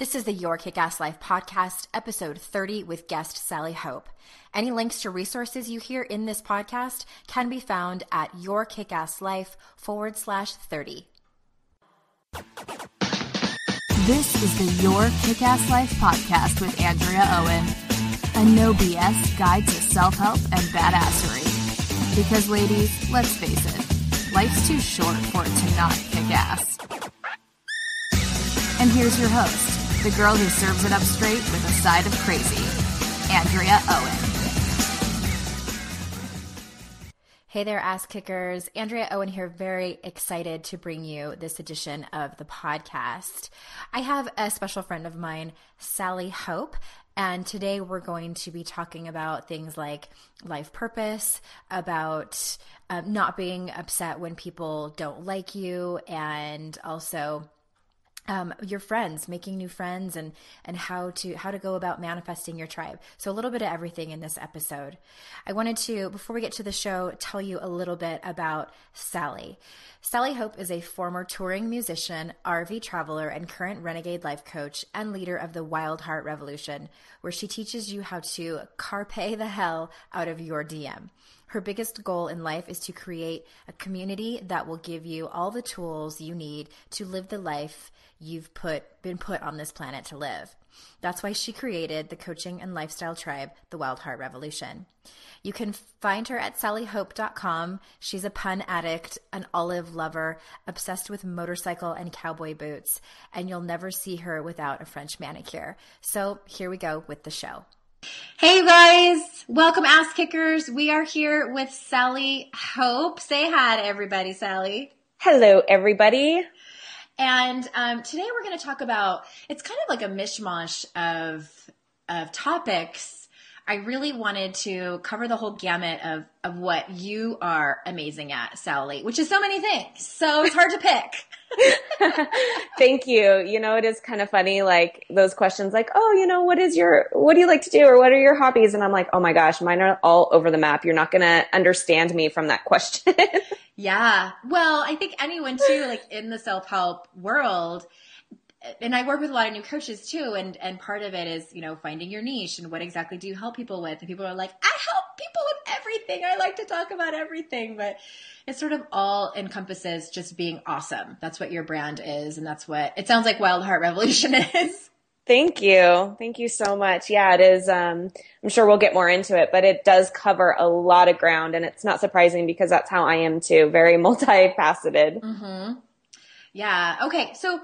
This is the Your Kick Ass Life podcast, episode 30 with guest Sally Hope. Any links to resources you hear in this podcast can be found at yourkickasslife forward slash 30. This is the Your Kick Ass Life podcast with Andrea Owen, a no BS guide to self help and badassery. Because, ladies, let's face it, life's too short for it to not kick ass. And here's your host the girl who serves it up straight with a side of crazy, Andrea Owen. Hey there, ass kickers. Andrea Owen here, very excited to bring you this edition of the podcast. I have a special friend of mine, Sally Hope, and today we're going to be talking about things like life purpose, about um, not being upset when people don't like you, and also um, your friends, making new friends, and and how to how to go about manifesting your tribe. So a little bit of everything in this episode. I wanted to before we get to the show tell you a little bit about Sally. Sally Hope is a former touring musician, RV traveler, and current renegade life coach and leader of the Wild Heart Revolution, where she teaches you how to carpe the hell out of your diem. Her biggest goal in life is to create a community that will give you all the tools you need to live the life you've put been put on this planet to live. That's why she created the coaching and lifestyle tribe, the Wild Heart Revolution. You can find her at sallyhope.com. She's a pun addict, an olive lover, obsessed with motorcycle and cowboy boots, and you'll never see her without a French manicure. So here we go with the show. Hey you guys, welcome ass kickers. We are here with Sally Hope. Say hi to everybody, Sally. Hello, everybody. And um, today we're going to talk about it's kind of like a mishmash of of topics. I really wanted to cover the whole gamut of of what you are amazing at, Sally, which is so many things. So it's hard to pick. Thank you. You know, it is kind of funny, like those questions like, oh, you know, what is your, what do you like to do? Or what are your hobbies? And I'm like, oh my gosh, mine are all over the map. You're not going to understand me from that question. yeah. Well, I think anyone too, like in the self help world, and I work with a lot of new coaches too, and and part of it is you know finding your niche and what exactly do you help people with. And people are like, I help people with everything. I like to talk about everything, but it sort of all encompasses just being awesome. That's what your brand is, and that's what it sounds like. Wild Heart Revolution is. Thank you. Thank you so much. Yeah, it is. Um, I'm sure we'll get more into it, but it does cover a lot of ground and it's not surprising because that's how I am too. Very multifaceted. Mm-hmm. Yeah. Okay. So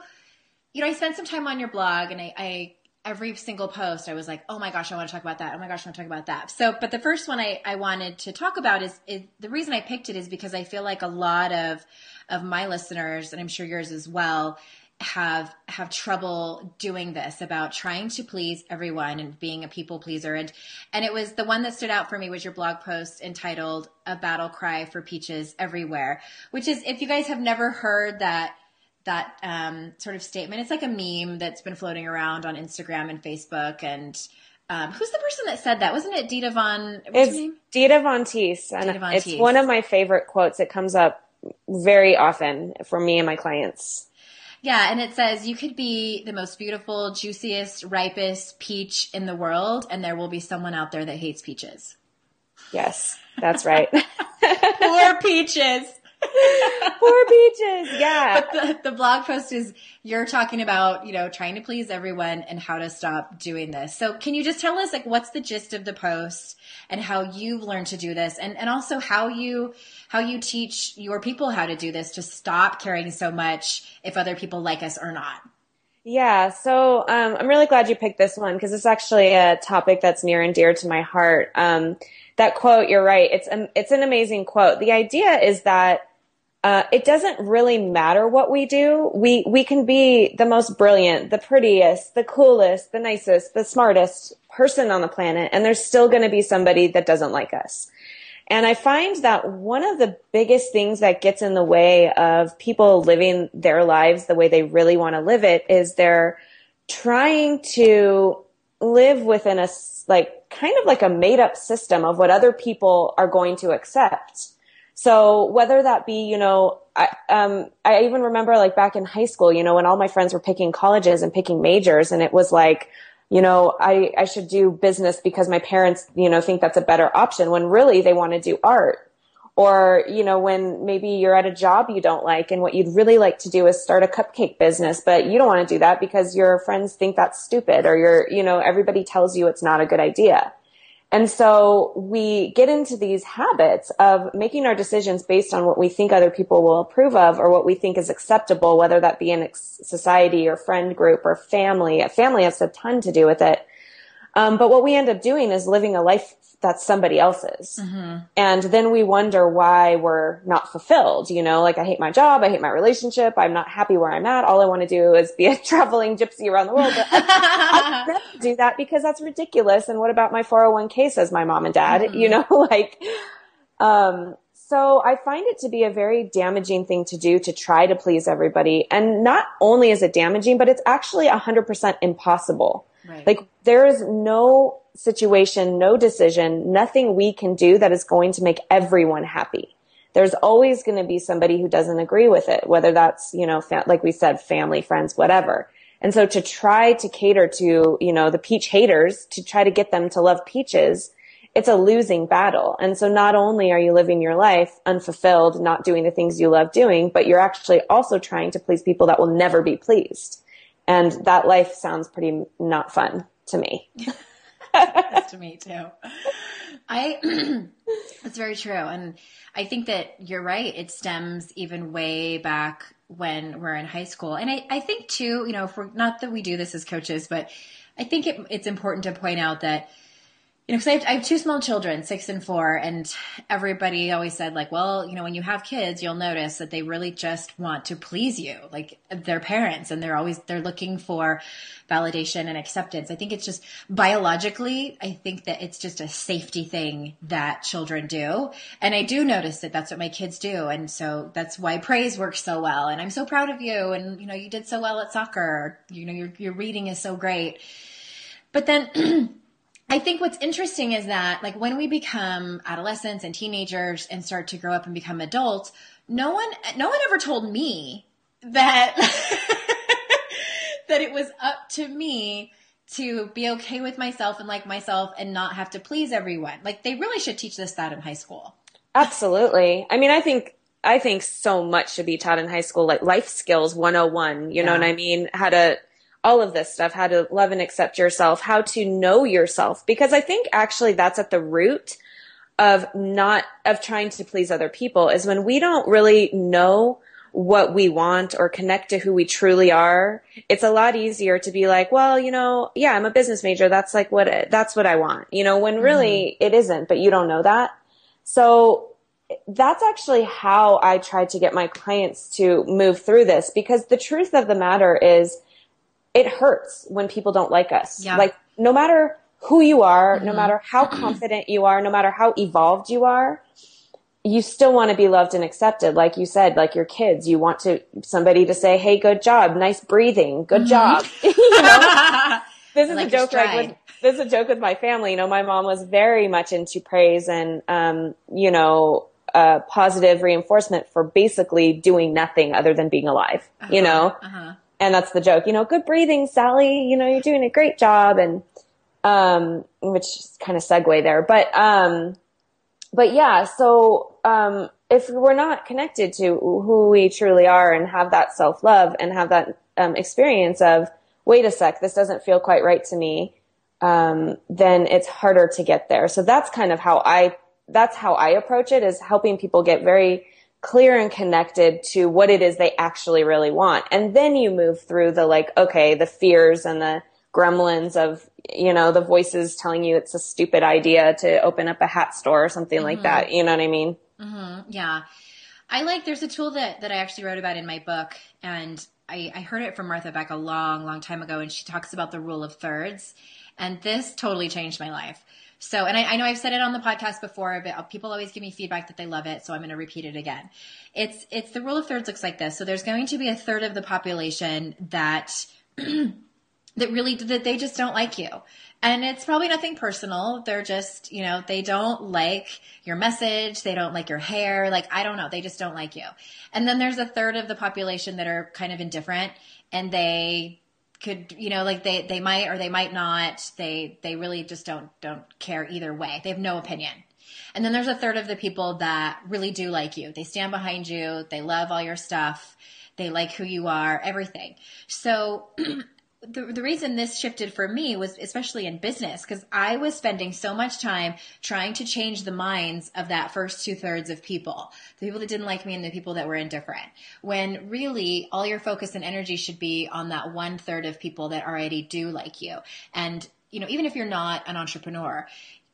you know, I spent some time on your blog and I, I every single post I was like, oh my gosh, I want to talk about that. Oh my gosh, I want to talk about that. So, but the first one I, I wanted to talk about is, is the reason I picked it is because I feel like a lot of of my listeners, and I'm sure yours as well, have have trouble doing this about trying to please everyone and being a people pleaser and and it was the one that stood out for me was your blog post entitled a battle cry for peaches everywhere which is if you guys have never heard that that um, sort of statement. It's like a meme that's been floating around on Instagram and Facebook. And um, who's the person that said that? Wasn't it Dita Von? it's Dita Von Teese, and Dita Von it's Teese. one of my favorite quotes. It comes up very often for me and my clients. Yeah, and it says you could be the most beautiful, juiciest, ripest peach in the world, and there will be someone out there that hates peaches. Yes, that's right. Poor peaches. Poor peaches. Yeah. But the, the blog post is you're talking about, you know, trying to please everyone and how to stop doing this. So can you just tell us like what's the gist of the post and how you've learned to do this and, and also how you how you teach your people how to do this to stop caring so much if other people like us or not? Yeah, so um, I'm really glad you picked this one because it's actually a topic that's near and dear to my heart. Um, that quote, you're right. It's an, it's an amazing quote. The idea is that uh, it doesn't really matter what we do. We we can be the most brilliant, the prettiest, the coolest, the nicest, the smartest person on the planet, and there's still going to be somebody that doesn't like us. And I find that one of the biggest things that gets in the way of people living their lives the way they really want to live it is they're trying to live within a like kind of like a made up system of what other people are going to accept. So whether that be, you know, I, um, I even remember like back in high school, you know, when all my friends were picking colleges and picking majors and it was like, you know, I, I should do business because my parents, you know, think that's a better option when really they want to do art. Or, you know, when maybe you're at a job you don't like and what you'd really like to do is start a cupcake business, but you don't want to do that because your friends think that's stupid or you're, you know, everybody tells you it's not a good idea. And so we get into these habits of making our decisions based on what we think other people will approve of or what we think is acceptable, whether that be in society or friend group or family. Family has a ton to do with it. Um, but what we end up doing is living a life that's somebody else's. Mm-hmm. And then we wonder why we're not fulfilled. You know, like I hate my job. I hate my relationship. I'm not happy where I'm at. All I want to do is be a traveling gypsy around the world. But I, I never do that because that's ridiculous. And what about my 401k says my mom and dad, mm-hmm. you know, like, um, so I find it to be a very damaging thing to do to try to please everybody. And not only is it damaging, but it's actually 100% impossible. Right. Like there is no situation, no decision, nothing we can do that is going to make everyone happy. There's always going to be somebody who doesn't agree with it, whether that's, you know, fa- like we said, family, friends, whatever. And so to try to cater to, you know, the peach haters, to try to get them to love peaches, it's a losing battle. And so not only are you living your life unfulfilled, not doing the things you love doing, but you're actually also trying to please people that will never be pleased. And that life sounds pretty not fun to me. to me too. I, that's very true. And I think that you're right. It stems even way back when we're in high school. And I, I think too, you know, for not that we do this as coaches, but I think it, it's important to point out that you know, because I have, I have two small children, six and four, and everybody always said, like, well, you know, when you have kids, you'll notice that they really just want to please you, like their parents, and they're always they're looking for validation and acceptance. I think it's just biologically, I think that it's just a safety thing that children do, and I do notice that that's what my kids do, and so that's why praise works so well. And I'm so proud of you, and you know, you did so well at soccer. You know, your your reading is so great, but then. I think what's interesting is that like when we become adolescents and teenagers and start to grow up and become adults, no one no one ever told me that that it was up to me to be okay with myself and like myself and not have to please everyone. Like they really should teach this that in high school. Absolutely. I mean, I think I think so much should be taught in high school, like life skills 101. You yeah. know what I mean? How to all of this stuff, how to love and accept yourself, how to know yourself. Because I think actually that's at the root of not, of trying to please other people is when we don't really know what we want or connect to who we truly are. It's a lot easier to be like, well, you know, yeah, I'm a business major. That's like what, that's what I want, you know, when really mm-hmm. it isn't, but you don't know that. So that's actually how I try to get my clients to move through this because the truth of the matter is it hurts when people don't like us. Yeah. Like no matter who you are, mm-hmm. no matter how confident you are, no matter how evolved you are, you still want to be loved and accepted. Like you said, like your kids, you want to somebody to say, "Hey, good job, nice breathing, good mm-hmm. job." you know, this is like a joke. Like with, this is a joke with my family. You know, my mom was very much into praise and, um, you know, uh, positive reinforcement for basically doing nothing other than being alive. Uh-huh. You know. Uh-huh and that's the joke, you know, good breathing, Sally, you know, you're doing a great job. And, um, which is kind of segue there, but, um, but yeah, so um, if we're not connected to who we truly are and have that self love and have that um, experience of, wait a sec, this doesn't feel quite right to me, um, then it's harder to get there. So that's kind of how I that's how I approach it is helping people get very clear and connected to what it is they actually really want. And then you move through the like, okay, the fears and the gremlins of, you know, the voices telling you it's a stupid idea to open up a hat store or something mm-hmm. like that. You know what I mean? Mm-hmm. Yeah. I like, there's a tool that, that I actually wrote about in my book and I, I heard it from Martha Beck a long, long time ago and she talks about the rule of thirds. And this totally changed my life. So, and I, I, know I've said it on the podcast before, but uh, people always give me feedback that they love it. So I'm going to repeat it again. It's, it's the rule of thirds looks like this. So there's going to be a third of the population that, that really, that they just don't like you. And it's probably nothing personal. They're just, you know, they don't like your message. They don't like your hair. Like, I don't know. They just don't like you. And then there's a third of the population that are kind of indifferent and they could you know like they they might or they might not they they really just don't don't care either way they have no opinion and then there's a third of the people that really do like you they stand behind you they love all your stuff they like who you are everything so the, the reason this shifted for me was especially in business because I was spending so much time trying to change the minds of that first two thirds of people, the people that didn't like me and the people that were indifferent. When really all your focus and energy should be on that one third of people that already do like you. And you know, even if you're not an entrepreneur,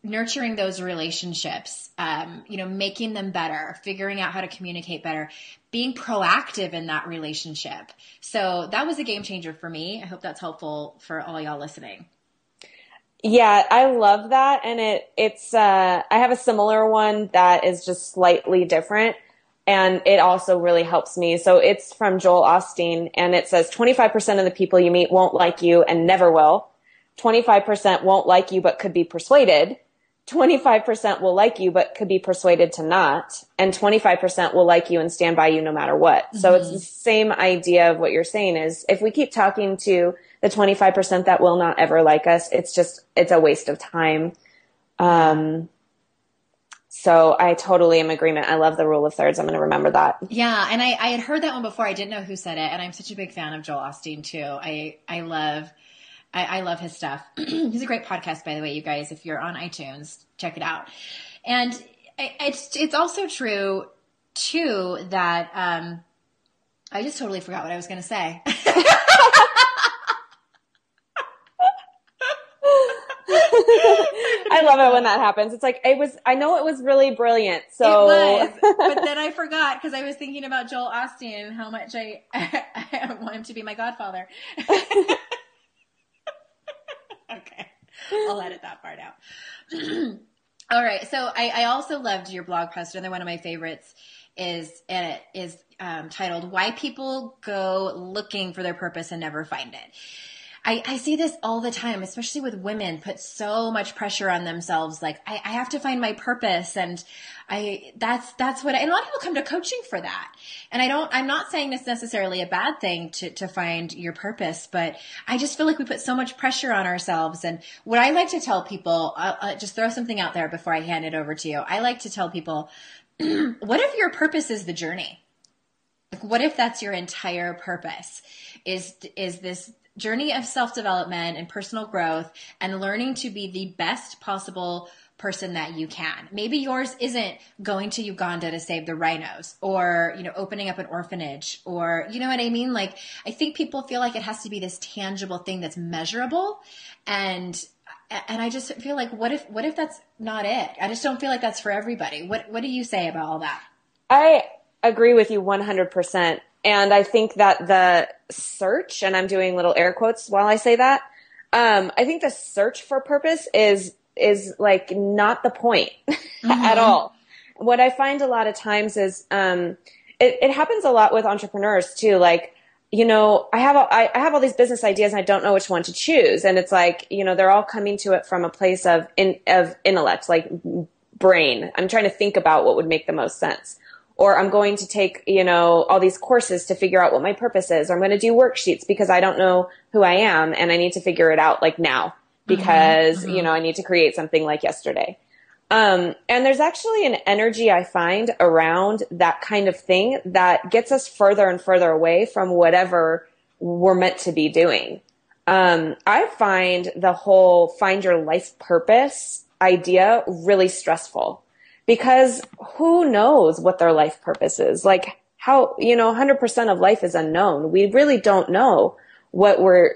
nurturing those relationships, um, you know, making them better, figuring out how to communicate better, being proactive in that relationship. So that was a game changer for me. I hope that's helpful for all y'all listening. Yeah, I love that. And it, it's, uh, I have a similar one that is just slightly different. And it also really helps me. So it's from Joel Osteen and it says 25% of the people you meet won't like you and never will. 25% won't like you but could be persuaded. 25% will like you but could be persuaded to not and 25% will like you and stand by you no matter what mm-hmm. so it's the same idea of what you're saying is if we keep talking to the 25% that will not ever like us it's just it's a waste of time um so I totally am agreement. I love the rule of thirds. I'm going to remember that. Yeah, and I, I had heard that one before. I didn't know who said it, and I'm such a big fan of Joel Osteen too. I I love I, I love his stuff. He's a great podcast, by the way, you guys. If you're on iTunes, check it out. And it's it's also true too that um, I just totally forgot what I was going to say. I love it when that happens. It's like it was. I know it was really brilliant. So, it was, but then I forgot because I was thinking about Joel Osteen and how much I, I want him to be my godfather. Okay. I'll edit that part out. All right. So I, I, also loved your blog post. Another one of my favorites is and it is um, titled "Why People Go Looking for Their Purpose and Never Find It." I, I see this all the time, especially with women put so much pressure on themselves. Like I, I have to find my purpose. And I, that's, that's what, I, and a lot of people come to coaching for that. And I don't, I'm not saying this necessarily a bad thing to, to find your purpose, but I just feel like we put so much pressure on ourselves. And what I like to tell people, I'll, I'll just throw something out there before I hand it over to you. I like to tell people, what if your purpose is the journey? Like, what if that's your entire purpose? Is is this journey of self development and personal growth and learning to be the best possible person that you can. Maybe yours isn't going to Uganda to save the rhinos or, you know, opening up an orphanage or, you know what I mean? Like, I think people feel like it has to be this tangible thing that's measurable. And, and I just feel like, what if, what if that's not it? I just don't feel like that's for everybody. What, what do you say about all that? I agree with you 100%. And I think that the search, and I'm doing little air quotes while I say that, um, I think the search for purpose is is like not the point mm-hmm. at all. What I find a lot of times is um, it, it happens a lot with entrepreneurs too. Like, you know, I have I, I have all these business ideas and I don't know which one to choose. And it's like, you know, they're all coming to it from a place of in of intellect, like brain. I'm trying to think about what would make the most sense or I'm going to take, you know, all these courses to figure out what my purpose is, or I'm going to do worksheets because I don't know who I am and I need to figure it out like now because, mm-hmm, mm-hmm. you know, I need to create something like yesterday. Um, and there's actually an energy I find around that kind of thing that gets us further and further away from whatever we're meant to be doing. Um, I find the whole find your life purpose idea really stressful because who knows what their life purpose is? Like how, you know, 100% of life is unknown. We really don't know what we're,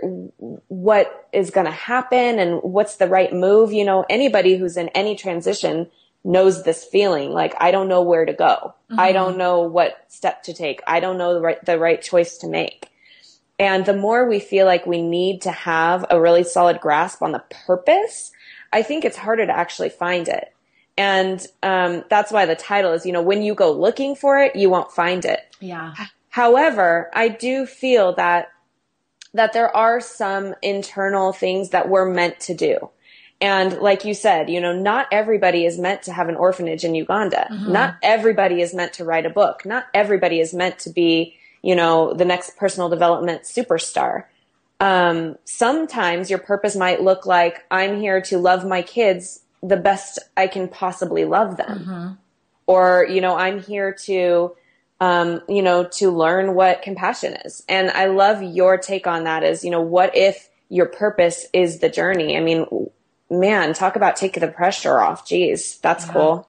what is going to happen and what's the right move. You know, anybody who's in any transition knows this feeling. Like, I don't know where to go. Mm-hmm. I don't know what step to take. I don't know the right, the right choice to make. And the more we feel like we need to have a really solid grasp on the purpose, I think it's harder to actually find it. And um, that's why the title is, you know, when you go looking for it, you won't find it. Yeah. However, I do feel that that there are some internal things that we're meant to do. And like you said, you know, not everybody is meant to have an orphanage in Uganda. Mm-hmm. Not everybody is meant to write a book. Not everybody is meant to be, you know, the next personal development superstar. Um, sometimes your purpose might look like I'm here to love my kids the best I can possibly love them. Mm-hmm. Or, you know, I'm here to, um, you know, to learn what compassion is. And I love your take on that is, you know, what if your purpose is the journey? I mean, man, talk about taking the pressure off. Jeez, that's yeah. cool.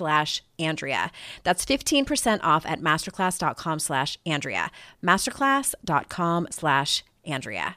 slash Andrea. That's 15% off at masterclass.com slash Andrea. Masterclass.com slash Andrea.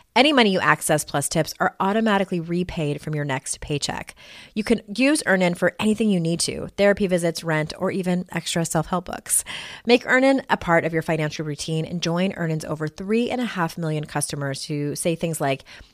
Any money you access plus tips are automatically repaid from your next paycheck. You can use Earnin for anything you need to therapy visits, rent, or even extra self help books. Make Earnin a part of your financial routine and join Earnin's over 3.5 million customers who say things like,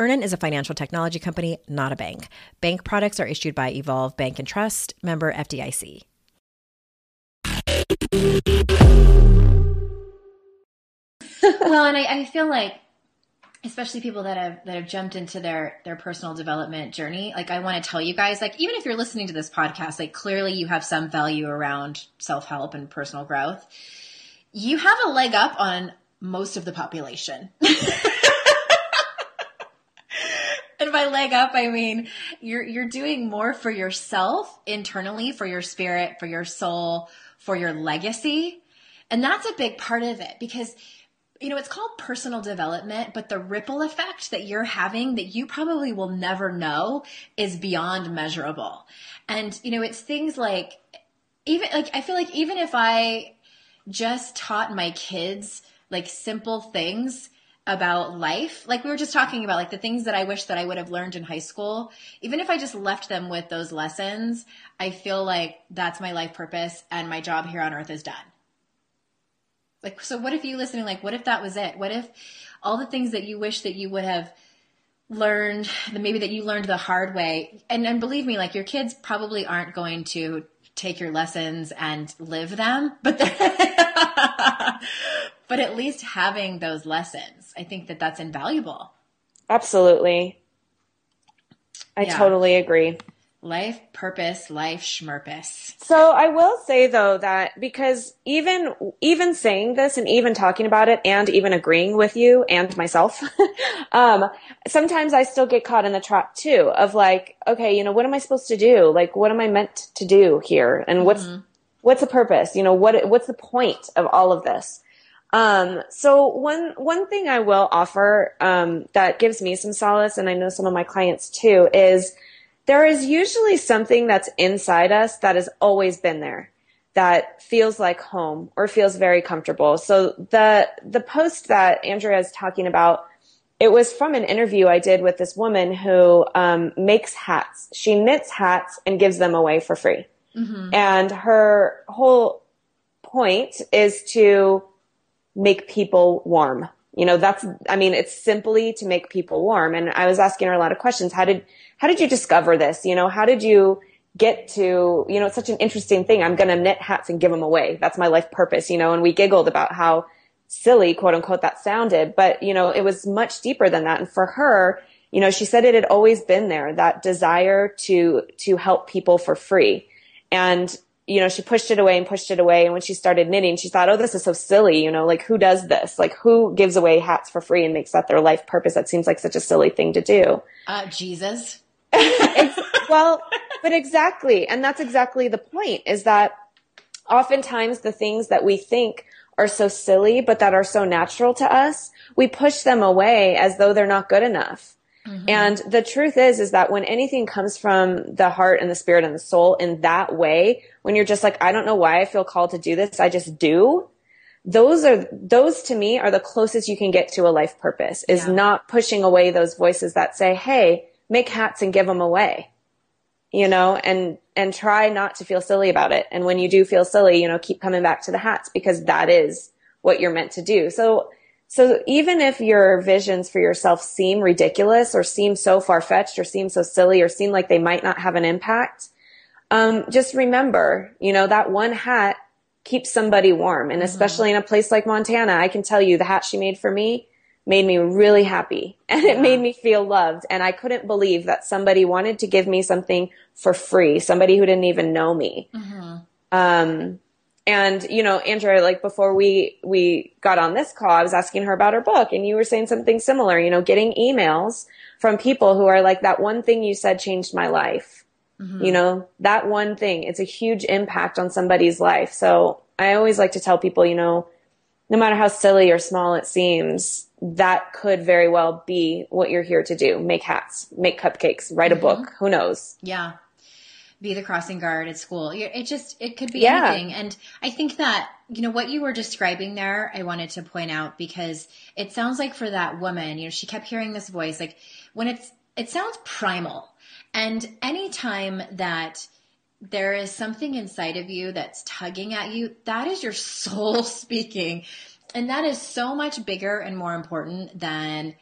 Earnin is a financial technology company, not a bank. Bank products are issued by Evolve Bank and Trust, member FDIC. well, and I, I feel like especially people that have that have jumped into their their personal development journey like i want to tell you guys like even if you're listening to this podcast like clearly you have some value around self-help and personal growth you have a leg up on most of the population and by leg up, I mean you're you're doing more for yourself internally, for your spirit, for your soul, for your legacy. And that's a big part of it because you know, it's called personal development, but the ripple effect that you're having that you probably will never know is beyond measurable. And, you know, it's things like, even like, I feel like even if I just taught my kids like simple things about life. Like we were just talking about, like the things that I wish that I would have learned in high school. Even if I just left them with those lessons, I feel like that's my life purpose and my job here on earth is done. Like, so what if you listening, like, what if that was it? What if all the things that you wish that you would have learned, maybe that you learned the hard way, and, and believe me, like, your kids probably aren't going to take your lessons and live them, but but at least having those lessons, I think that that's invaluable. Absolutely. I yeah. totally agree. Life purpose, life schmurpus. So I will say though that because even even saying this and even talking about it and even agreeing with you and myself, um, sometimes I still get caught in the trap too of like, okay, you know, what am I supposed to do? Like, what am I meant to do here? And what's mm-hmm. what's the purpose? You know, what what's the point of all of this? Um, so one one thing I will offer um, that gives me some solace, and I know some of my clients too, is there is usually something that's inside us that has always been there that feels like home or feels very comfortable. So the the post that Andrea is talking about, it was from an interview I did with this woman who um, makes hats. She knits hats and gives them away for free. Mm-hmm. And her whole point is to make people warm. You know, that's, I mean, it's simply to make people warm. And I was asking her a lot of questions. How did, how did you discover this? You know, how did you get to, you know, it's such an interesting thing. I'm going to knit hats and give them away. That's my life purpose, you know, and we giggled about how silly, quote unquote, that sounded, but, you know, it was much deeper than that. And for her, you know, she said it had always been there, that desire to, to help people for free. And, you know, she pushed it away and pushed it away. And when she started knitting, she thought, oh, this is so silly. You know, like who does this? Like who gives away hats for free and makes that their life purpose? That seems like such a silly thing to do. Uh, Jesus. well, but exactly. And that's exactly the point is that oftentimes the things that we think are so silly, but that are so natural to us, we push them away as though they're not good enough. Mm-hmm. And the truth is, is that when anything comes from the heart and the spirit and the soul in that way, when you're just like, I don't know why I feel called to do this, I just do. Those are, those to me are the closest you can get to a life purpose is yeah. not pushing away those voices that say, Hey, make hats and give them away, you know, and, and try not to feel silly about it. And when you do feel silly, you know, keep coming back to the hats because that is what you're meant to do. So, so even if your visions for yourself seem ridiculous or seem so far fetched or seem so silly or seem like they might not have an impact, um, just remember, you know, that one hat keeps somebody warm. And mm-hmm. especially mm-hmm. in a place like Montana, I can tell you the hat she made for me made me really happy and it made me feel loved. And I couldn't believe that somebody wanted to give me something for free, somebody who didn't even know me. Mm-hmm. Um, and you know, Andrea, like before we we got on this call, I was asking her about her book, and you were saying something similar. You know, getting emails from people who are like, "That one thing you said changed my life." Mm-hmm. You know, that one thing. It's a huge impact on somebody's life. So I always like to tell people, you know, no matter how silly or small it seems, that could very well be what you're here to do. Make hats, make cupcakes, write a mm-hmm. book. Who knows? Yeah. Be the crossing guard at school. It just, it could be yeah. anything. And I think that, you know, what you were describing there, I wanted to point out because it sounds like for that woman, you know, she kept hearing this voice, like when it's, it sounds primal. And anytime that there is something inside of you that's tugging at you, that is your soul speaking and that is so much bigger and more important than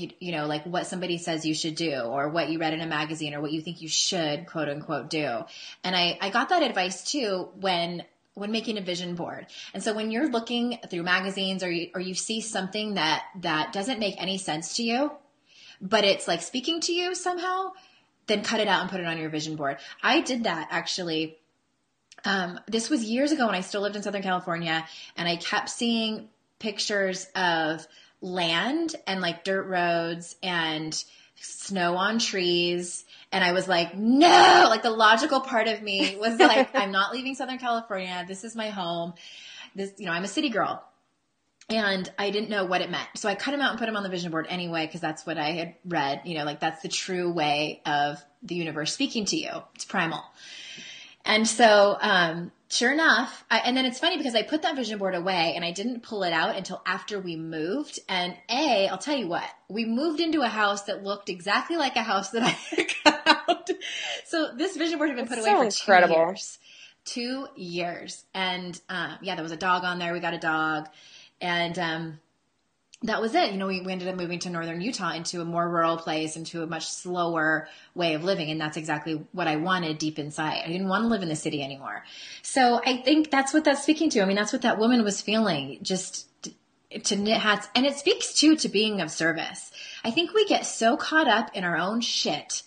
you, you, know like what somebody says you should do or what you read in a magazine or what you think you should quote unquote do. And i i got that advice too when when making a vision board. And so when you're looking through magazines or you, or you see something that that doesn't make any sense to you but it's like speaking to you somehow then cut it out and put it on your vision board. I did that actually um, this was years ago when I still lived in Southern California, and I kept seeing pictures of land and like dirt roads and snow on trees. And I was like, no, like the logical part of me was like, I'm not leaving Southern California. This is my home. This, you know, I'm a city girl. And I didn't know what it meant. So I cut them out and put them on the vision board anyway, because that's what I had read. You know, like that's the true way of the universe speaking to you. It's primal. And so, um, sure enough, I, and then it's funny because I put that vision board away and I didn't pull it out until after we moved. And A, I'll tell you what, we moved into a house that looked exactly like a house that I had cut out. So this vision board had been put That's away so for incredible. two years. two years. And uh, yeah, there was a dog on there. We got a dog. And um, that was it. You know, we, we ended up moving to northern Utah into a more rural place, into a much slower way of living. And that's exactly what I wanted deep inside. I didn't want to live in the city anymore. So I think that's what that's speaking to. I mean, that's what that woman was feeling, just to, to knit hats. And it speaks too to being of service. I think we get so caught up in our own shit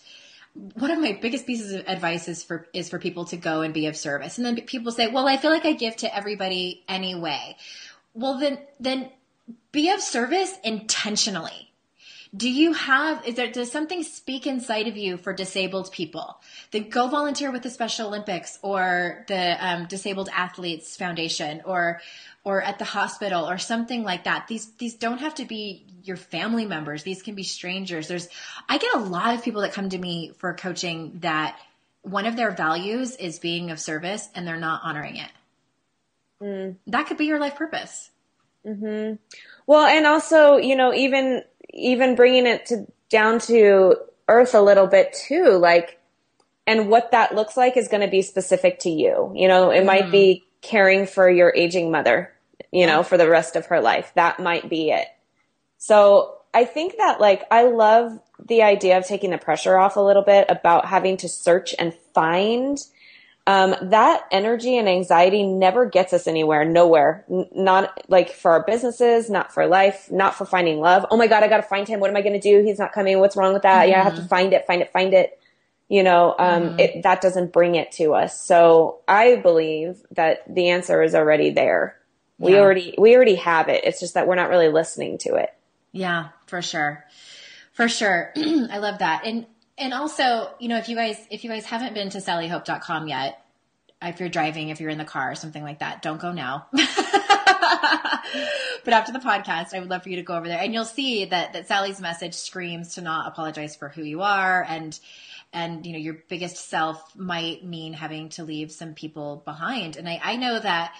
one of my biggest pieces of advice is for is for people to go and be of service. And then people say, "Well, I feel like I give to everybody anyway." Well, then then be of service intentionally. Do you have, is there, does something speak inside of you for disabled people? Then go volunteer with the Special Olympics or the um, Disabled Athletes Foundation or, or at the hospital or something like that. These, these don't have to be your family members. These can be strangers. There's, I get a lot of people that come to me for coaching that one of their values is being of service and they're not honoring it. Mm. That could be your life purpose. Mm-hmm. Well, and also, you know, even even bringing it to down to earth a little bit too, like, and what that looks like is going to be specific to you. You know, it mm-hmm. might be caring for your aging mother, you know, for the rest of her life. That might be it. So I think that like I love the idea of taking the pressure off a little bit about having to search and find um, that energy and anxiety never gets us anywhere, nowhere. N- not like for our businesses, not for life, not for finding love. Oh my God, I got to find him. What am I going to do? He's not coming. What's wrong with that? Mm-hmm. Yeah, I have to mm-hmm. find it, find it, find it. You know, um, mm-hmm. it, that doesn't bring it to us. So I believe that the answer is already there. Yeah. We already, we already have it. It's just that we're not really listening to it. Yeah, for sure. For sure. I love that. And and also, you know, if you guys if you guys haven't been to sallyhope.com yet, if you're driving, if you're in the car, or something like that, don't go now. but after the podcast, I would love for you to go over there and you'll see that that Sally's message screams to not apologize for who you are and and you know your biggest self might mean having to leave some people behind. And I, I know that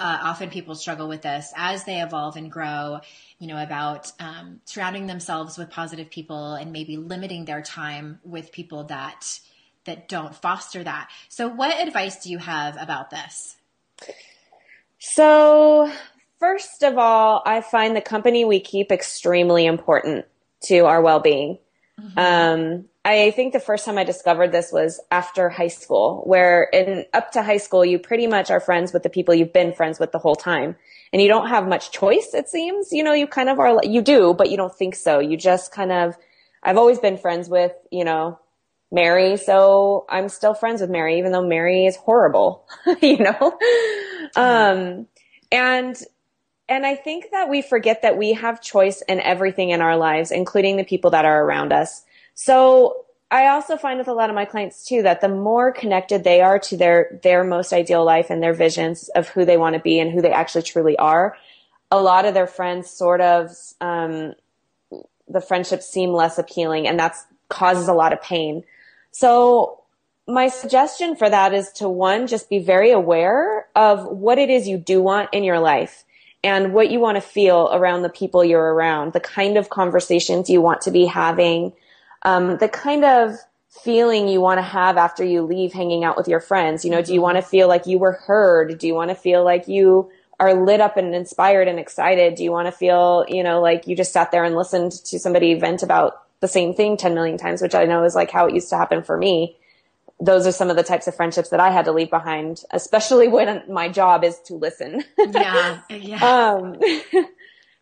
uh, often people struggle with this as they evolve and grow, you know, about um, surrounding themselves with positive people and maybe limiting their time with people that that don't foster that. So, what advice do you have about this? So, first of all, I find the company we keep extremely important to our well being. Mm-hmm. Um, I think the first time I discovered this was after high school, where in up to high school, you pretty much are friends with the people you've been friends with the whole time. And you don't have much choice, it seems. You know, you kind of are, you do, but you don't think so. You just kind of, I've always been friends with, you know, Mary. So I'm still friends with Mary, even though Mary is horrible, you know? Um, and, and I think that we forget that we have choice in everything in our lives, including the people that are around us. So I also find with a lot of my clients too that the more connected they are to their their most ideal life and their visions of who they want to be and who they actually truly are, a lot of their friends sort of um, the friendships seem less appealing, and that causes a lot of pain. So my suggestion for that is to one, just be very aware of what it is you do want in your life and what you want to feel around the people you're around, the kind of conversations you want to be having, um, the kind of feeling you want to have after you leave hanging out with your friends. You know, do you want to feel like you were heard? Do you want to feel like you are lit up and inspired and excited? Do you want to feel, you know, like you just sat there and listened to somebody vent about the same thing 10 million times, which I know is like how it used to happen for me. Those are some of the types of friendships that I had to leave behind, especially when my job is to listen. Yeah. Yeah. um,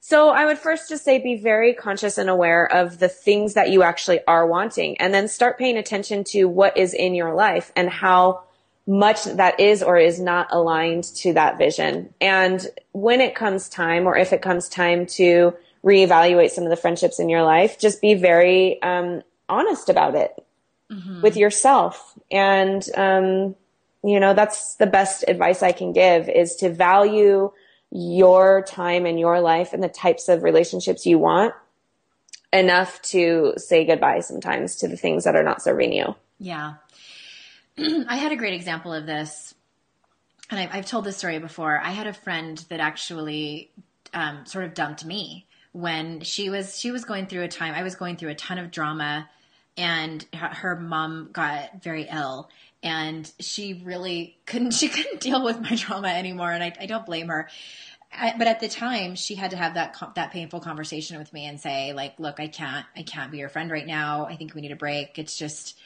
So I would first just say be very conscious and aware of the things that you actually are wanting and then start paying attention to what is in your life and how much that is or is not aligned to that vision. And when it comes time or if it comes time to reevaluate some of the friendships in your life, just be very um, honest about it mm-hmm. with yourself. And, um, you know, that's the best advice I can give is to value your time and your life and the types of relationships you want enough to say goodbye sometimes to the things that are not serving you. Yeah. I had a great example of this. And I've, I've, told this story before. I had a friend that actually um, sort of dumped me when she was she was going through a time I was going through a ton of drama and her, mom got very ill and she really couldn't she couldn't deal with my trauma anymore and i, I don't blame her. I, but at the time she had to have that that painful conversation with me and say like look i can't i can't be your friend right now. I think we need a break. It's just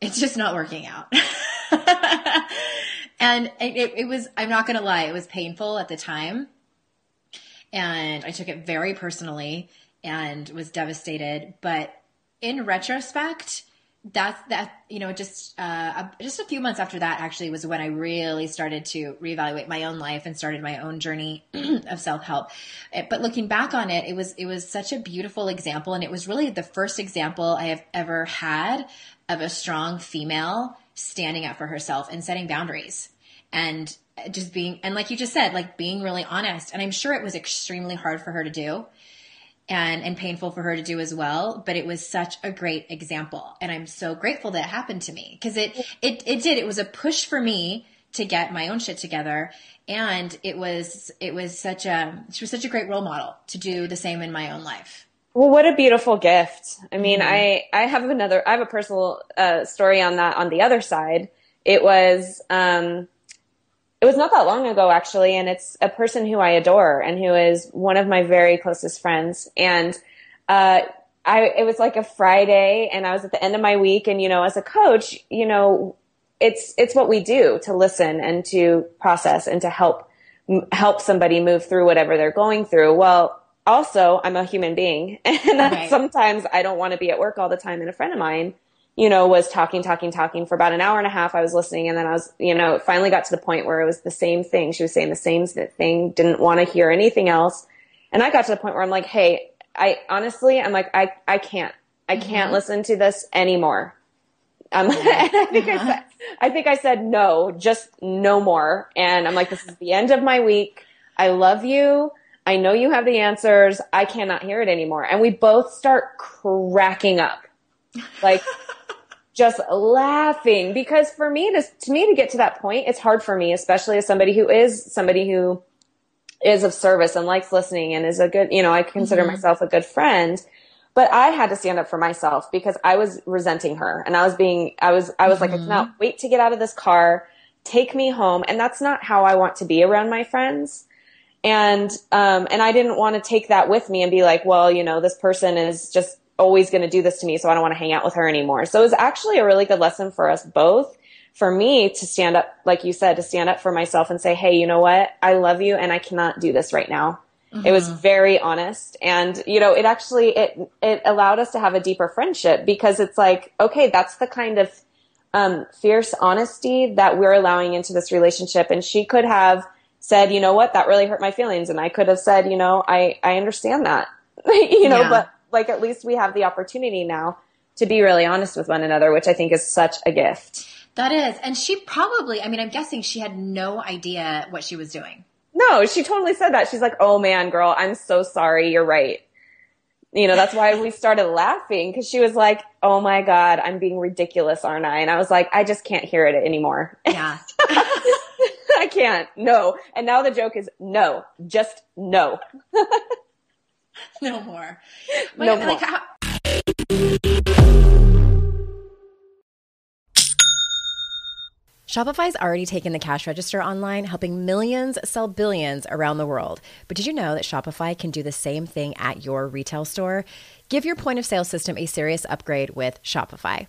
it's just not working out. And it, it was i'm not gonna lie it was painful at the time and i took it very personally and was devastated but in retrospect that's that you know just uh, just a few months after that actually was when I really started to reevaluate my own life and started my own journey of self help. Eh, but looking back on it, it was it was such a beautiful example, and it was really the first example I have ever had of a strong female standing up for herself and setting boundaries and just being and like you just said like being really honest and i'm sure it was extremely hard for her to do and and painful for her to do as well but it was such a great example. And i'm so grateful that it happened to me because it it it did. It was a push for me to get my own shit together. And it was it was such a she was such a great role model to do the same in my own life. Well what a beautiful gift. I mean mm-hmm. i i have another i have a personal uh, story on that on the other side. It was um it was not that long ago actually and it's a person who i adore and who is one of my very closest friends and uh, I, it was like a Friday and I was at the end of my week and, you know, as a coach, you know, it's, it's what we do to listen and to process and to help, help somebody move through whatever they're going through. Well, also I'm a human being and okay. sometimes I don't want to be at work all the time. And a friend of mine you know, was talking, talking, talking for about an hour and a half. I was listening and then I was, you know, it finally got to the point where it was the same thing. She was saying the same thing, didn't want to hear anything else. And I got to the point where I'm like, Hey, I honestly, I'm like, I, I can't, I can't mm-hmm. listen to this anymore. Um, I think I said, I think I said no, just no more. And I'm like, this is the end of my week. I love you. I know you have the answers. I cannot hear it anymore. And we both start cracking up. Like, just laughing because for me to, to me to get to that point, it's hard for me, especially as somebody who is somebody who is of service and likes listening and is a good, you know, I consider mm-hmm. myself a good friend. But I had to stand up for myself because I was resenting her and I was being, I was, I was mm-hmm. like, I cannot wait to get out of this car, take me home. And that's not how I want to be around my friends. And, um, and I didn't want to take that with me and be like, well, you know, this person is just always going to do this to me, so I don't want to hang out with her anymore. So it was actually a really good lesson for us both. For me to stand up, like you said, to stand up for myself and say, Hey, you know what? I love you and I cannot do this right now. Mm-hmm. It was mm-hmm. very honest. And, you know, it actually, it, it allowed us to have a deeper friendship because it's like, okay, that's the kind of, um, fierce honesty that we're allowing into this relationship. And she could have said, you know what? That really hurt my feelings. And I could have said, you know, I, I understand that, you know, yeah. but like at least we have the opportunity now to be really honest with one another, which I think is such a gift. That is. And she probably, I mean, I'm guessing she had no idea what she was doing. No, she totally said that. She's like, oh man, girl, I'm so sorry. You're right. You know, that's why we started laughing because she was like, oh my God, I'm being ridiculous, aren't I? And I was like, I just can't hear it anymore. Yeah. I can't. No. And now the joke is no, just no. no more. no more. Like, how- Shopify's already taken the cash register online, helping millions sell billions around the world. But did you know that Shopify can do the same thing at your retail store? Give your point of sale system a serious upgrade with Shopify.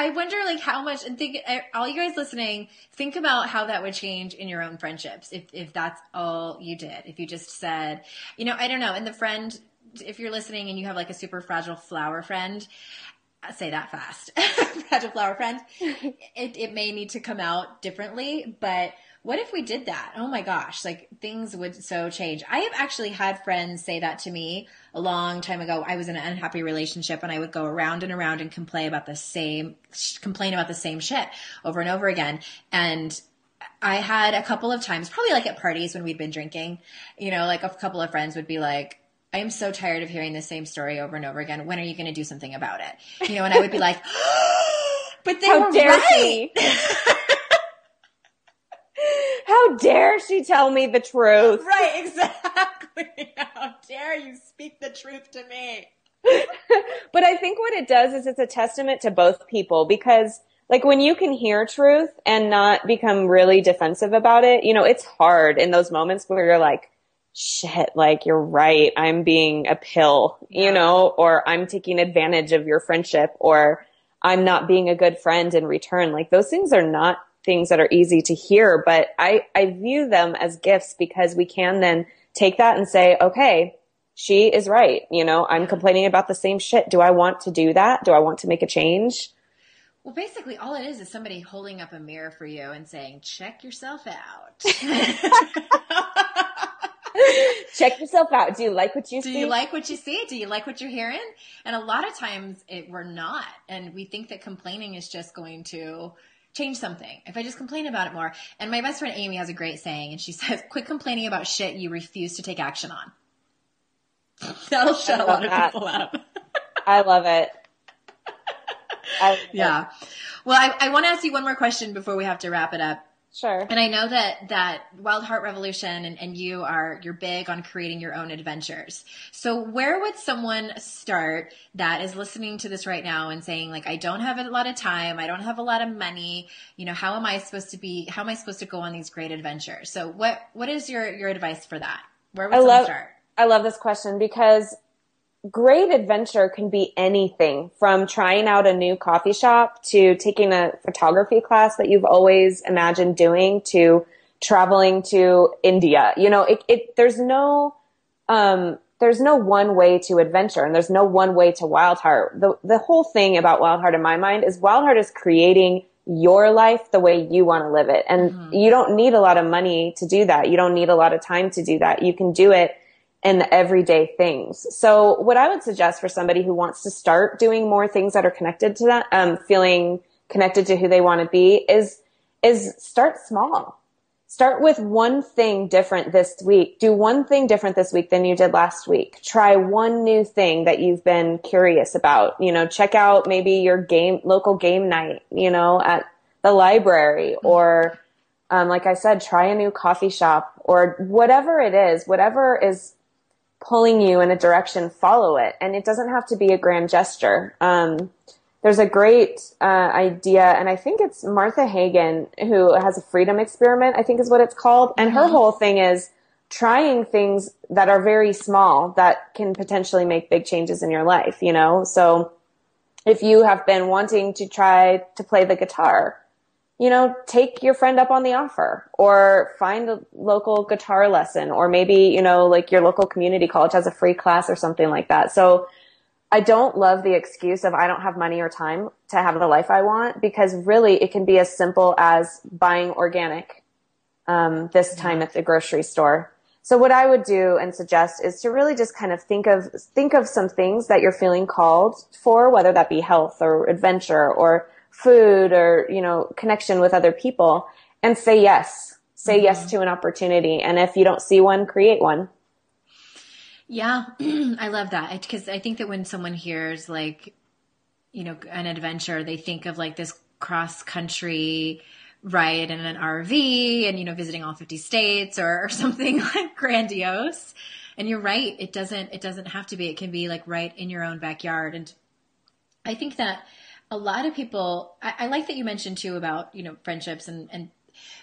I wonder, like, how much, and think, eh, all you guys listening, think about how that would change in your own friendships if, if that's all you did. If you just said, you know, I don't know, and the friend, if you're listening and you have like a super fragile flower friend, I say that fast, fragile flower friend, it, it may need to come out differently, but what if we did that? Oh my gosh, like things would so change. I have actually had friends say that to me a long time ago. I was in an unhappy relationship and I would go around and around and complain about the same, complain about the same shit over and over again. And I had a couple of times, probably like at parties when we'd been drinking, you know, like a couple of friends would be like, I am so tired of hearing the same story over and over again. When are you going to do something about it? You know, and I would be like, but they How were dare right. she? How dare she tell me the truth? right, exactly. How dare you speak the truth to me? but I think what it does is it's a testament to both people because like when you can hear truth and not become really defensive about it, you know, it's hard in those moments where you're like, shit, like you're right. I'm being a pill, you know, or I'm taking advantage of your friendship or I'm not being a good friend in return. Like those things are not things that are easy to hear, but I, I view them as gifts because we can then take that and say, okay, she is right. You know, I'm complaining about the same shit. Do I want to do that? Do I want to make a change? Well, basically, all it is is somebody holding up a mirror for you and saying, check yourself out. Check yourself out. Do you like what you Do see? Do you like what you see? Do you like what you're hearing? And a lot of times it, we're not. And we think that complaining is just going to change something. If I just complain about it more. And my best friend Amy has a great saying and she says, quit complaining about shit you refuse to take action on. That'll shut a lot of people up. I love it. I love it. Yeah. Well, I, I want to ask you one more question before we have to wrap it up. Sure. And I know that that Wild Heart Revolution and, and you are you're big on creating your own adventures. So where would someone start that is listening to this right now and saying like I don't have a lot of time, I don't have a lot of money, you know, how am I supposed to be how am I supposed to go on these great adventures? So what what is your your advice for that? Where would I someone love start? I love this question because great adventure can be anything from trying out a new coffee shop to taking a photography class that you've always imagined doing to traveling to India. You know, it, it there's no um there's no one way to adventure and there's no one way to wild heart. The the whole thing about wild heart in my mind is wild heart is creating your life the way you want to live it. And you don't need a lot of money to do that. You don't need a lot of time to do that. You can do it in the everyday things. So what I would suggest for somebody who wants to start doing more things that are connected to that, um, feeling connected to who they want to be is, is start small. Start with one thing different this week. Do one thing different this week than you did last week. Try one new thing that you've been curious about. You know, check out maybe your game, local game night, you know, at the library or, um, like I said, try a new coffee shop or whatever it is, whatever is pulling you in a direction, follow it. And it doesn't have to be a grand gesture. Um, there's a great uh, idea, and I think it's Martha Hagen who has a freedom experiment, I think is what it's called. And her whole thing is trying things that are very small that can potentially make big changes in your life, you know? So if you have been wanting to try to play the guitar, you know, take your friend up on the offer or find a local guitar lesson or maybe, you know, like your local community college has a free class or something like that. So I don't love the excuse of I don't have money or time to have the life I want because really it can be as simple as buying organic um, this time at the grocery store. So what I would do and suggest is to really just kind of think of think of some things that you're feeling called for, whether that be health or adventure or food or you know connection with other people, and say yes. Say yes mm-hmm. to an opportunity, and if you don't see one, create one. Yeah, I love that because I think that when someone hears like, you know, an adventure, they think of like this cross country ride in an RV and, you know, visiting all 50 states or, or something like grandiose. And you're right. It doesn't, it doesn't have to be. It can be like right in your own backyard. And I think that a lot of people, I, I like that you mentioned too about, you know, friendships and, and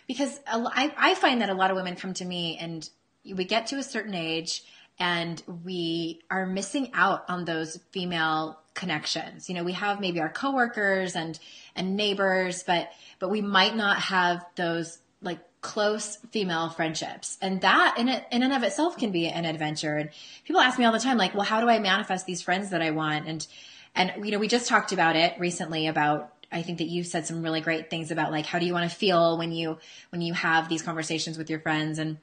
because I, I find that a lot of women come to me and we get to a certain age and we are missing out on those female connections. You know, we have maybe our coworkers and and neighbors, but but we might not have those like close female friendships. And that in it, in and of itself can be an adventure. And people ask me all the time like, "Well, how do I manifest these friends that I want?" And and you know, we just talked about it recently about I think that you said some really great things about like how do you want to feel when you when you have these conversations with your friends and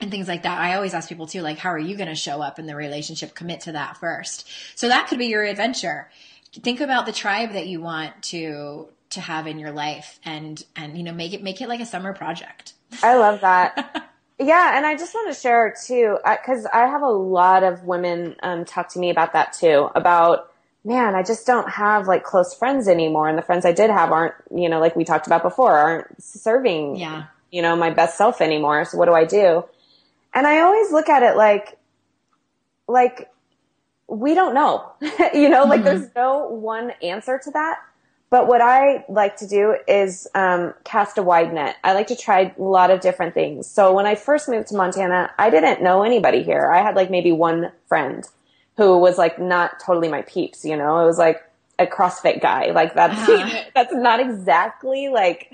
and things like that. I always ask people too, like, how are you going to show up in the relationship? Commit to that first. So that could be your adventure. Think about the tribe that you want to to have in your life, and and you know, make it make it like a summer project. I love that. yeah, and I just want to share too, because I have a lot of women um, talk to me about that too. About man, I just don't have like close friends anymore, and the friends I did have aren't, you know, like we talked about before, aren't serving, yeah, you know, my best self anymore. So what do I do? And I always look at it like, like, we don't know, you know, mm-hmm. like there's no one answer to that. But what I like to do is um, cast a wide net. I like to try a lot of different things. So when I first moved to Montana, I didn't know anybody here. I had like maybe one friend who was like not totally my peeps, you know. It was like a CrossFit guy. Like that's uh-huh. that's not exactly like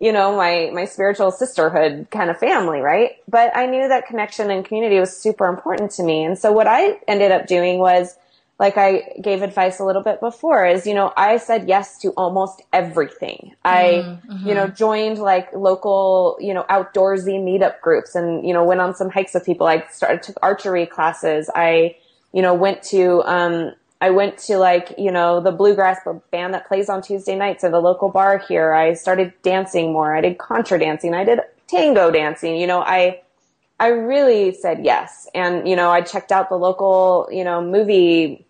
you know, my, my spiritual sisterhood kind of family, right? But I knew that connection and community was super important to me. And so what I ended up doing was, like I gave advice a little bit before is, you know, I said yes to almost everything. I, mm-hmm. you know, joined like local, you know, outdoorsy meetup groups and, you know, went on some hikes with people. I started, took archery classes. I, you know, went to, um, I went to like, you know, the bluegrass band that plays on Tuesday nights at the local bar here. I started dancing more. I did contra dancing. I did tango dancing. You know, I, I really said yes. And, you know, I checked out the local, you know, movie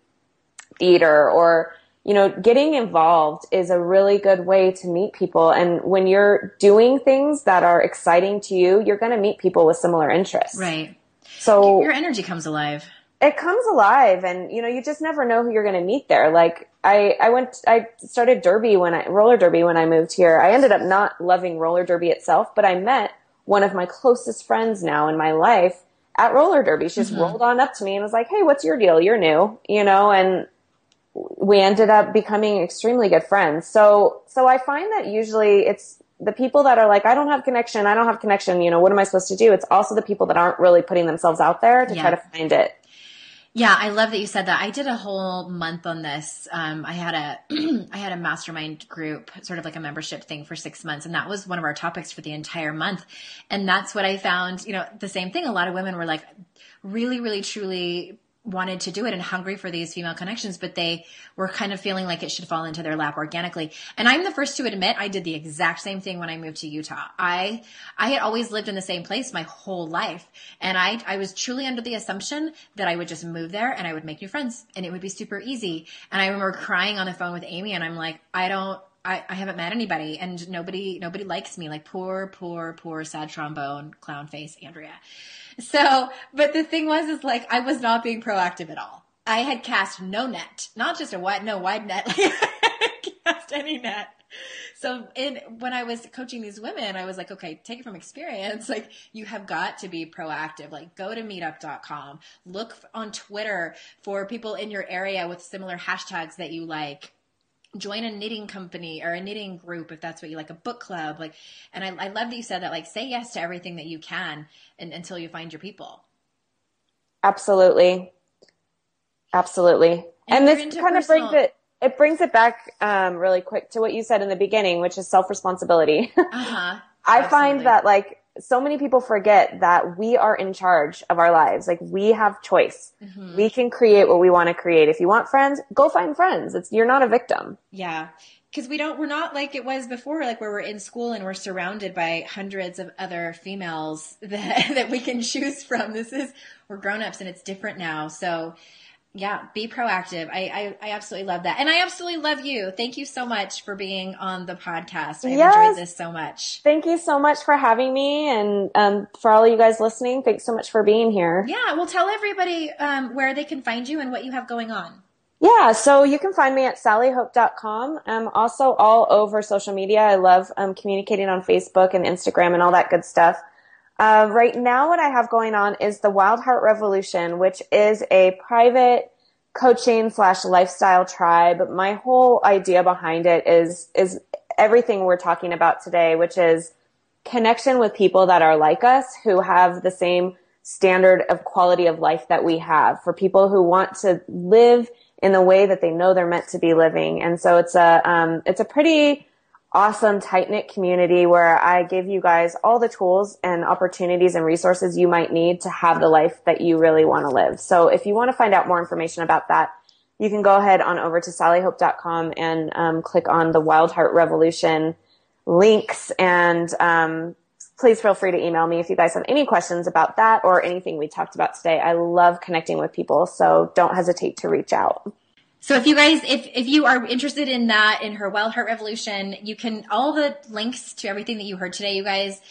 theater or, you know, getting involved is a really good way to meet people. And when you're doing things that are exciting to you, you're going to meet people with similar interests. Right. So your energy comes alive it comes alive and you know you just never know who you're going to meet there like i i went i started derby when i roller derby when i moved here i ended up not loving roller derby itself but i met one of my closest friends now in my life at roller derby she just mm-hmm. rolled on up to me and was like hey what's your deal you're new you know and we ended up becoming extremely good friends so so i find that usually it's the people that are like, I don't have connection, I don't have connection, you know, what am I supposed to do? It's also the people that aren't really putting themselves out there to yeah. try to find it. Yeah, I love that you said that. I did a whole month on this. Um, I had a I had a mastermind group, sort of like a membership thing for six months, and that was one of our topics for the entire month. And that's what I found. You know, the same thing. A lot of women were like, really, really, truly wanted to do it and hungry for these female connections, but they were kind of feeling like it should fall into their lap organically. And I'm the first to admit I did the exact same thing when I moved to Utah. I, I had always lived in the same place my whole life. And I, I was truly under the assumption that I would just move there and I would make new friends and it would be super easy. And I remember crying on the phone with Amy and I'm like, I don't, I, I haven't met anybody and nobody, nobody likes me. Like poor, poor, poor sad trombone clown face Andrea. So, but the thing was, is like, I was not being proactive at all. I had cast no net, not just a wide, no wide net, like cast any net. So in, when I was coaching these women, I was like, okay, take it from experience. Like you have got to be proactive. Like go to meetup.com, look on Twitter for people in your area with similar hashtags that you like join a knitting company or a knitting group if that's what you like a book club like and I, I love that you said that like say yes to everything that you can and, until you find your people absolutely absolutely and, and this kind personal... of brings it it brings it back um, really quick to what you said in the beginning which is self responsibility uh-huh. i Absolutely. find that like so many people forget that we are in charge of our lives. Like we have choice. Mm-hmm. We can create what we want to create. If you want friends, go find friends. It's, you're not a victim. Yeah. Cause we don't, we're not like it was before, like where we're in school and we're surrounded by hundreds of other females that, that we can choose from. This is, we're grown-ups and it's different now. So Yeah, be proactive. I, I, I absolutely love that. And I absolutely love you. Thank you so much for being on the podcast. I've yes. enjoyed this so much. Thank you so much for having me. And um, for all of you guys listening, thanks so much for being here. Yeah, well, tell everybody um, where they can find you and what you have going on. Yeah, so you can find me at sallyhope.com. I'm also all over social media. I love um, communicating on Facebook and Instagram and all that good stuff. Uh, right now, what I have going on is the Wild Heart Revolution, which is a private coaching slash lifestyle tribe. My whole idea behind it is is everything we're talking about today, which is connection with people that are like us, who have the same standard of quality of life that we have. For people who want to live in the way that they know they're meant to be living, and so it's a um, it's a pretty awesome, tight knit community where I give you guys all the tools and opportunities and resources you might need to have the life that you really want to live. So if you want to find out more information about that, you can go ahead on over to sallyhope.com and um, click on the Wild Heart Revolution links. And um, please feel free to email me if you guys have any questions about that or anything we talked about today. I love connecting with people, so don't hesitate to reach out. So if you guys, if, if you are interested in that, in her Wild Heart Revolution, you can, all the links to everything that you heard today, you guys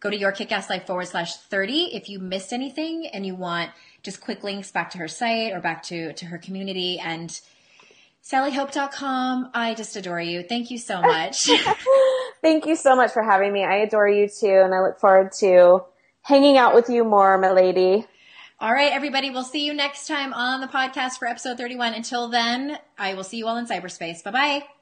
go to your kickass life forward slash 30. If you missed anything and you want just quick links back to her site or back to, to her community and sallyhope.com. I just adore you. Thank you so much. Thank you so much for having me. I adore you too. And I look forward to hanging out with you more, my lady. All right, everybody. We'll see you next time on the podcast for episode 31. Until then, I will see you all in cyberspace. Bye bye.